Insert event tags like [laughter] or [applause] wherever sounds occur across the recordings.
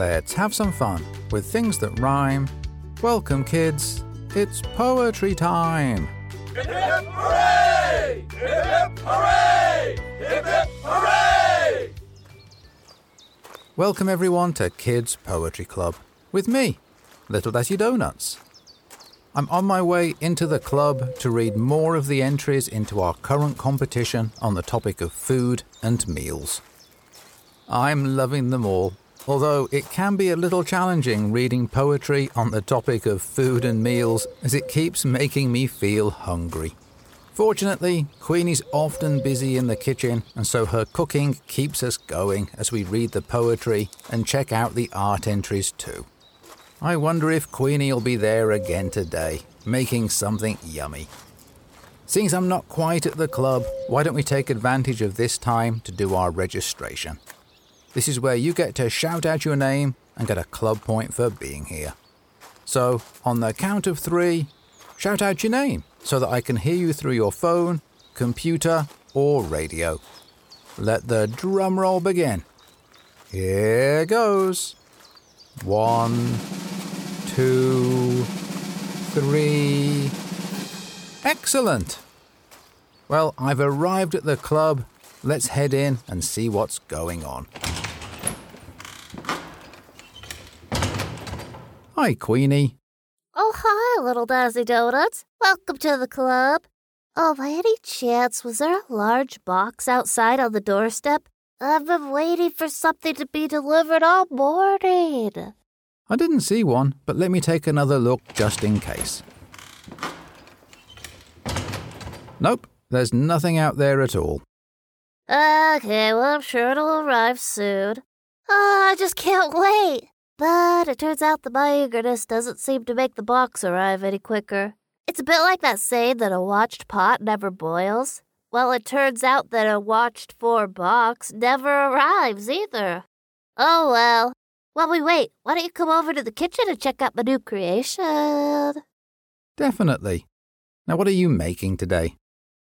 Let's have some fun with things that rhyme. Welcome, kids. It's poetry time. Hip hip hooray! Hip hip hooray! Hip hip hooray! Welcome, everyone, to Kids Poetry Club with me, Little Desi Donuts. I'm on my way into the club to read more of the entries into our current competition on the topic of food and meals. I'm loving them all, although it can be a little challenging reading poetry on the topic of food and meals as it keeps making me feel hungry. Fortunately, Queenie's often busy in the kitchen, and so her cooking keeps us going as we read the poetry and check out the art entries too. I wonder if Queenie'll be there again today, making something yummy. Since I'm not quite at the club, why don't we take advantage of this time to do our registration? This is where you get to shout out your name and get a club point for being here. So, on the count of three, shout out your name so that I can hear you through your phone, computer, or radio. Let the drum roll begin. Here goes. One, two, three. Excellent. Well, I've arrived at the club. Let's head in and see what's going on. Hi, Queenie. Oh, hi, little Dazzy Donuts. Welcome to the club. Oh, by any chance, was there a large box outside on the doorstep? I've been waiting for something to be delivered all morning. I didn't see one, but let me take another look just in case. Nope, there's nothing out there at all. Okay, well, I'm sure it'll arrive soon. Oh, I just can't wait. But it turns out that my eagerness doesn't seem to make the box arrive any quicker. It's a bit like that saying that a watched pot never boils. Well, it turns out that a watched for box never arrives either. Oh well. While we wait, why don't you come over to the kitchen and check out my new creation? Definitely. Now, what are you making today?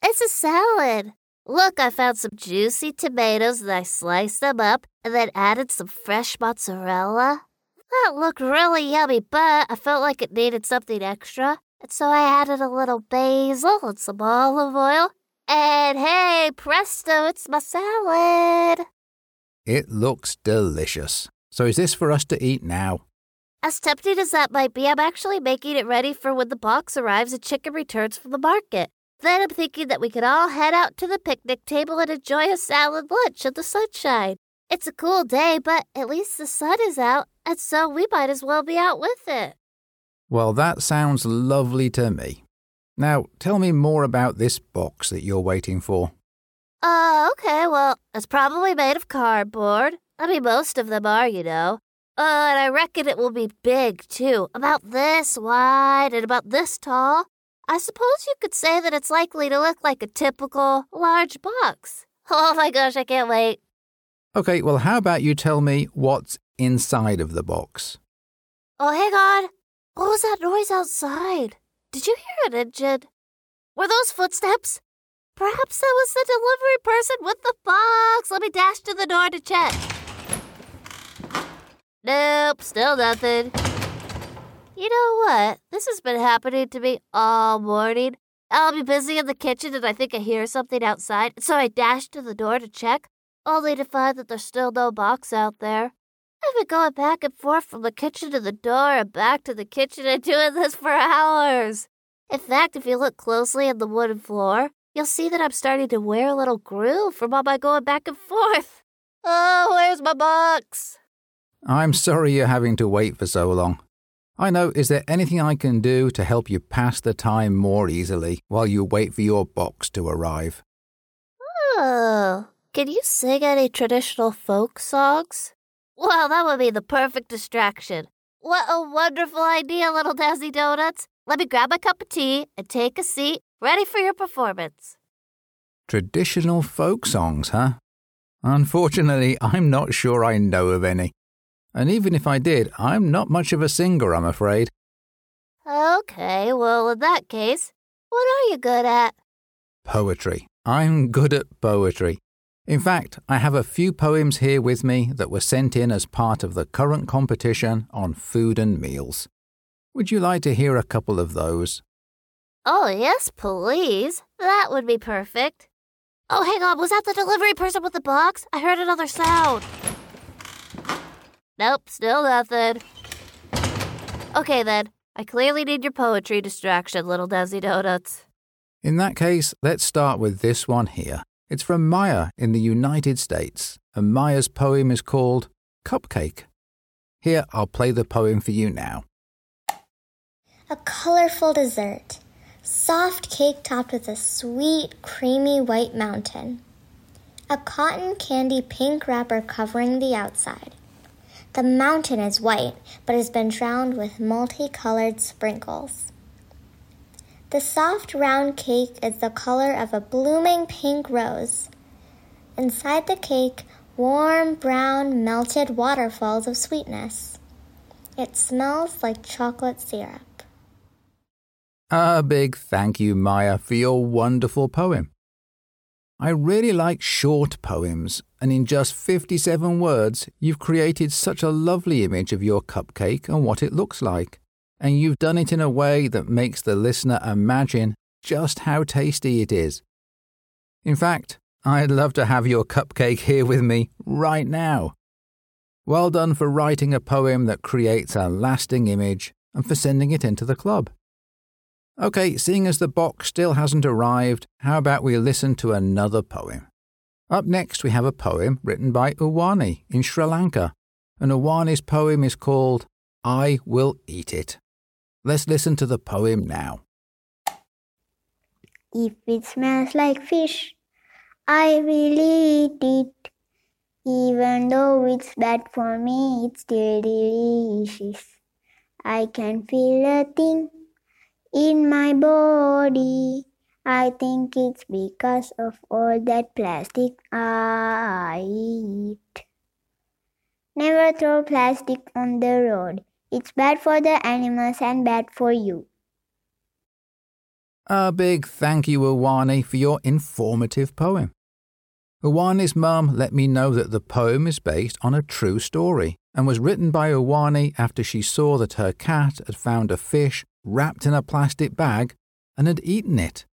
It's a salad. Look, I found some juicy tomatoes and I sliced them up and then added some fresh mozzarella. That looked really yummy, but I felt like it needed something extra. And so I added a little basil and some olive oil. And hey, presto, it's my salad. It looks delicious. So, is this for us to eat now? As tempting as that might be, I'm actually making it ready for when the box arrives and chicken returns from the market. Then I'm thinking that we could all head out to the picnic table and enjoy a salad lunch in the sunshine. It's a cool day, but at least the sun is out, and so we might as well be out with it. Well, that sounds lovely to me. Now, tell me more about this box that you're waiting for. Uh, okay, well, it's probably made of cardboard. I mean, most of them are, you know. Uh, and I reckon it will be big, too. About this wide and about this tall. I suppose you could say that it's likely to look like a typical large box. [laughs] Oh my gosh, I can't wait. Okay, well, how about you tell me what's inside of the box? Oh, hang on. What was that noise outside? Did you hear an engine? Were those footsteps? Perhaps that was the delivery person with the box. Let me dash to the door to check. Nope, still nothing. You know what? This has been happening to me all morning. I'll be busy in the kitchen and I think I hear something outside, so I dash to the door to check, only to find that there's still no box out there. I've been going back and forth from the kitchen to the door and back to the kitchen and doing this for hours. In fact, if you look closely at the wooden floor, you'll see that I'm starting to wear a little groove from all my going back and forth. Oh, where's my box? I'm sorry you're having to wait for so long. I know, is there anything I can do to help you pass the time more easily while you wait for your box to arrive? Oh, can you sing any traditional folk songs? Well, that would be the perfect distraction. What a wonderful idea, little Dazzy Donuts. Let me grab a cup of tea and take a seat, ready for your performance. Traditional folk songs, huh? Unfortunately, I'm not sure I know of any. And even if I did, I'm not much of a singer, I'm afraid. Okay, well, in that case, what are you good at? Poetry. I'm good at poetry. In fact, I have a few poems here with me that were sent in as part of the current competition on food and meals. Would you like to hear a couple of those? Oh, yes, please. That would be perfect. Oh, hang on. Was that the delivery person with the box? I heard another sound. Nope, still nothing. Okay, then. I clearly need your poetry distraction, little Desi Donuts. In that case, let's start with this one here. It's from Maya in the United States, and Maya's poem is called Cupcake. Here, I'll play the poem for you now. A colorful dessert. Soft cake topped with a sweet, creamy white mountain. A cotton candy pink wrapper covering the outside. The mountain is white, but has been drowned with multicolored sprinkles. The soft round cake is the color of a blooming pink rose. Inside the cake, warm brown melted waterfalls of sweetness. It smells like chocolate syrup. A big thank you, Maya, for your wonderful poem. I really like short poems, and in just 57 words, you've created such a lovely image of your cupcake and what it looks like and you've done it in a way that makes the listener imagine just how tasty it is. In fact, I'd love to have your cupcake here with me right now. Well done for writing a poem that creates a lasting image and for sending it into the club. OK, seeing as the box still hasn't arrived, how about we listen to another poem? Up next, we have a poem written by Uwani in Sri Lanka, and Uwani's poem is called I Will Eat It. Let's listen to the poem now. If it smells like fish, I will eat it. Even though it's bad for me, it's still delicious. I can feel a thing in my body. I think it's because of all that plastic I eat. Never throw plastic on the road. It's bad for the animals and bad for you. A big thank you, Uwani, for your informative poem. Uwani's mum let me know that the poem is based on a true story and was written by Uwani after she saw that her cat had found a fish wrapped in a plastic bag and had eaten it.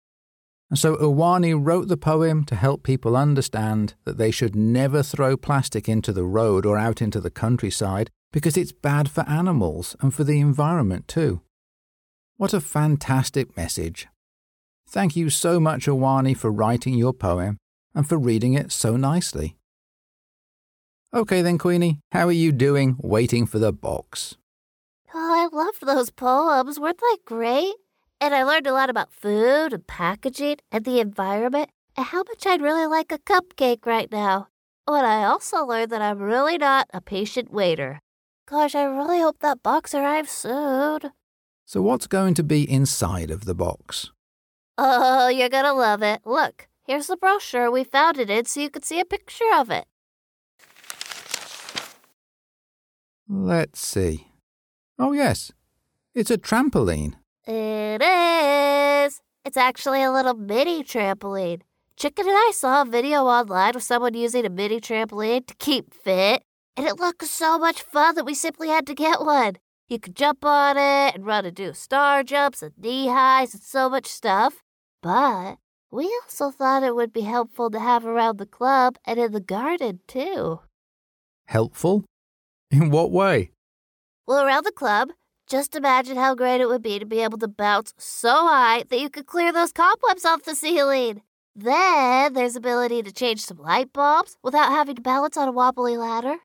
And so Uwani wrote the poem to help people understand that they should never throw plastic into the road or out into the countryside because it's bad for animals and for the environment too. What a fantastic message. Thank you so much, Uwani, for writing your poem and for reading it so nicely. Okay then, Queenie, how are you doing waiting for the box? Oh, I loved those poems. Weren't they great? And I learned a lot about food and packaging and the environment and how much I'd really like a cupcake right now. But I also learned that I'm really not a patient waiter. Gosh, I really hope that box arrives soon. So, what's going to be inside of the box? Oh, you're gonna love it. Look, here's the brochure we found it in so you can see a picture of it. Let's see. Oh, yes, it's a trampoline. It is. It's actually a little mini trampoline. Chicken and I saw a video online of someone using a mini trampoline to keep fit and it looked so much fun that we simply had to get one. You could jump on it and run and do star jumps and knee highs and so much stuff. But we also thought it would be helpful to have around the club and in the garden, too. Helpful? In what way? Well, around the club, just imagine how great it would be to be able to bounce so high that you could clear those cobwebs off the ceiling. Then there's ability to change some light bulbs without having to balance on a wobbly ladder.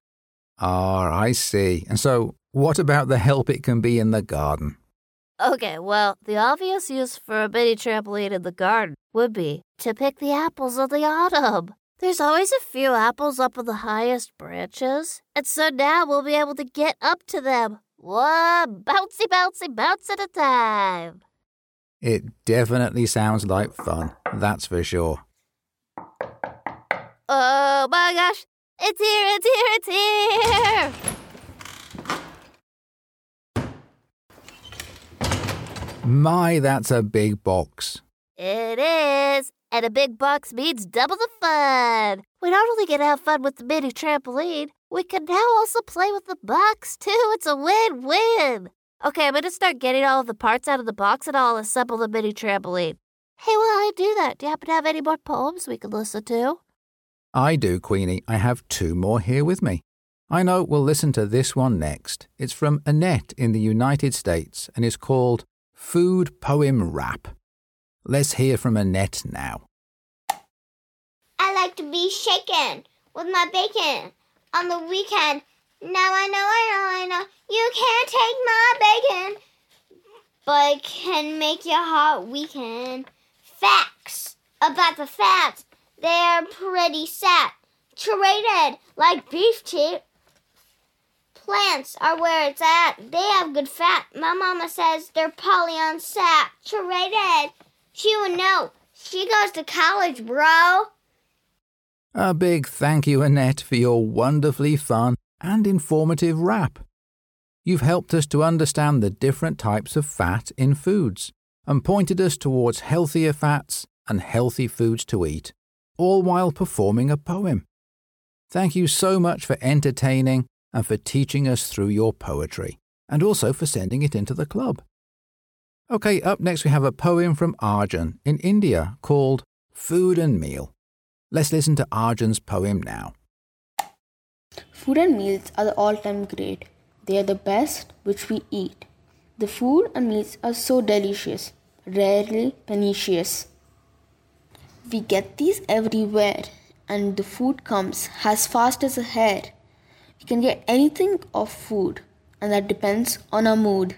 Ah, I see. And so, what about the help it can be in the garden? Okay, well, the obvious use for a mini trampoline in the garden would be to pick the apples of the autumn. There's always a few apples up on the highest branches, and so now we'll be able to get up to them. One bouncy, bouncy, bounce at a time. It definitely sounds like fun, that's for sure. Oh my gosh, it's here, it's here, it's here! My, that's a big box. It is. And a big box means double the fun. We not only get to have fun with the mini trampoline, we can now also play with the box too. It's a win win. Okay, I'm gonna start getting all of the parts out of the box and I'll assemble the mini trampoline. Hey, while I do that, do you happen to have any more poems we can listen to? I do, Queenie. I have two more here with me. I know we'll listen to this one next. It's from Annette in the United States and is called Food Poem Rap. Let's hear from Annette now. I like to be shaken with my bacon on the weekend. Now I know, I know, I know. You can't take my bacon, but it can make your heart weaken. Facts about the fats. They're pretty saturated like beef tip. Plants are where it's at. They have good fat. My mama says they're polyunsaturated. She would know. She goes to college, bro. A big thank you, Annette, for your wonderfully fun and informative rap. You've helped us to understand the different types of fat in foods and pointed us towards healthier fats and healthy foods to eat, all while performing a poem. Thank you so much for entertaining and for teaching us through your poetry, and also for sending it into the club. Okay, up next we have a poem from Arjun in India called Food and Meal. Let's listen to Arjun's poem now. Food and meals are the all time great. They are the best which we eat. The food and meals are so delicious, rarely pernicious. We get these everywhere, and the food comes as fast as a hair. We can get anything of food, and that depends on our mood.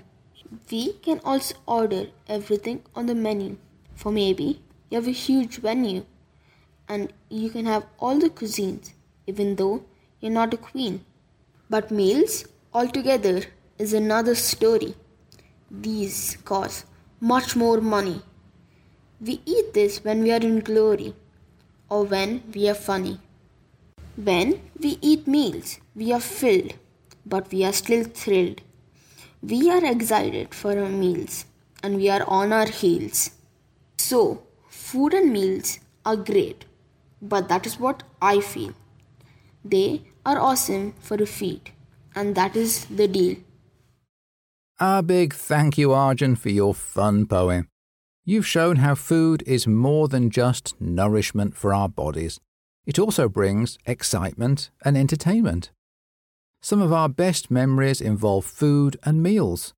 We can also order everything on the menu. For maybe you have a huge venue, and you can have all the cuisines, even though you're not a queen. But meals altogether is another story. These cost much more money. We eat this when we are in glory or when we are funny. When we eat meals, we are filled, but we are still thrilled. We are excited for our meals and we are on our heels. So, food and meals are great, but that is what I feel. They are awesome for a feed, and that is the deal. A big thank you, Arjun, for your fun poem. You've shown how food is more than just nourishment for our bodies. It also brings excitement and entertainment. Some of our best memories involve food and meals,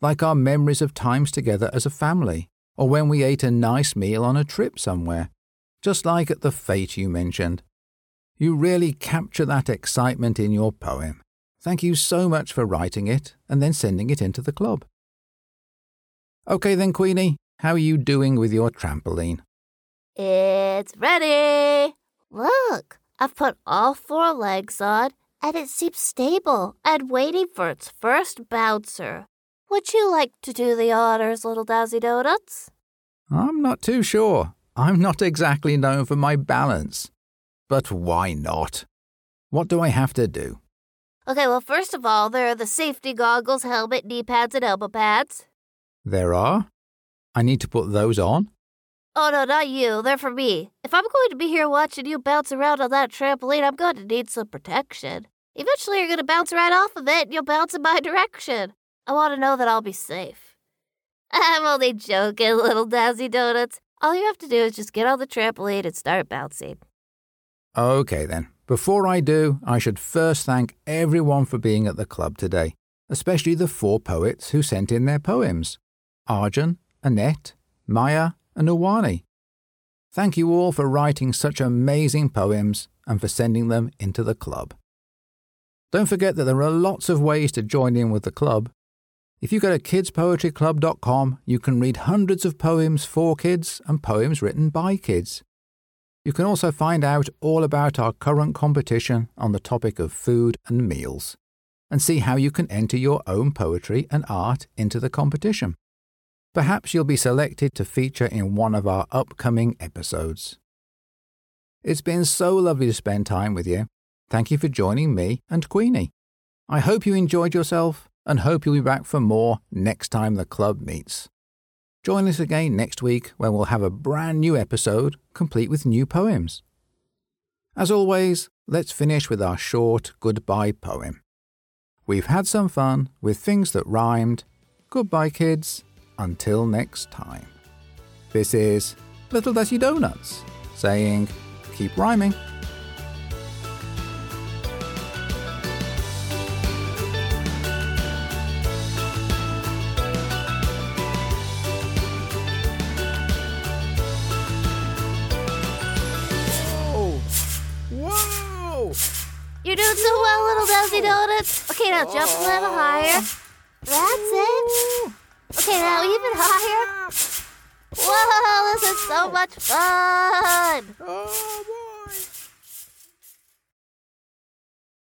like our memories of times together as a family, or when we ate a nice meal on a trip somewhere, just like at the fete you mentioned. You really capture that excitement in your poem. Thank you so much for writing it and then sending it into the club. Okay then, Queenie, how are you doing with your trampoline? It's ready. Look, I've put all four legs on and it seems stable and waiting for its first bouncer. Would you like to do the honors, little Dazzy Donuts? I'm not too sure. I'm not exactly known for my balance. But why not? What do I have to do? Okay, well, first of all, there are the safety goggles, helmet, knee pads, and elbow pads. There are? I need to put those on? Oh, no, not you. They're for me. If I'm going to be here watching you bounce around on that trampoline, I'm going to need some protection. Eventually, you're going to bounce right off of it and you'll bounce in my direction. I want to know that I'll be safe. [laughs] I'm only joking, little Dazzy Donuts. All you have to do is just get on the trampoline and start bouncing. Okay then. Before I do, I should first thank everyone for being at the club today, especially the four poets who sent in their poems Arjun, Annette, Maya, and Uwani. Thank you all for writing such amazing poems and for sending them into the club. Don't forget that there are lots of ways to join in with the club. If you go to kidspoetryclub.com, you can read hundreds of poems for kids and poems written by kids. You can also find out all about our current competition on the topic of food and meals, and see how you can enter your own poetry and art into the competition. Perhaps you'll be selected to feature in one of our upcoming episodes. It's been so lovely to spend time with you. Thank you for joining me and Queenie. I hope you enjoyed yourself and hope you'll be back for more next time the club meets. Join us again next week when we'll have a brand new episode complete with new poems. As always, let's finish with our short goodbye poem. We've had some fun with things that rhymed. Goodbye, kids. Until next time. This is Little Desi Donuts saying, keep rhyming. Whoa! You're doing so well, little Desi Donuts. Okay, now jump a little higher. That's it. Okay, now even higher. Whoa, this is so much fun. Oh,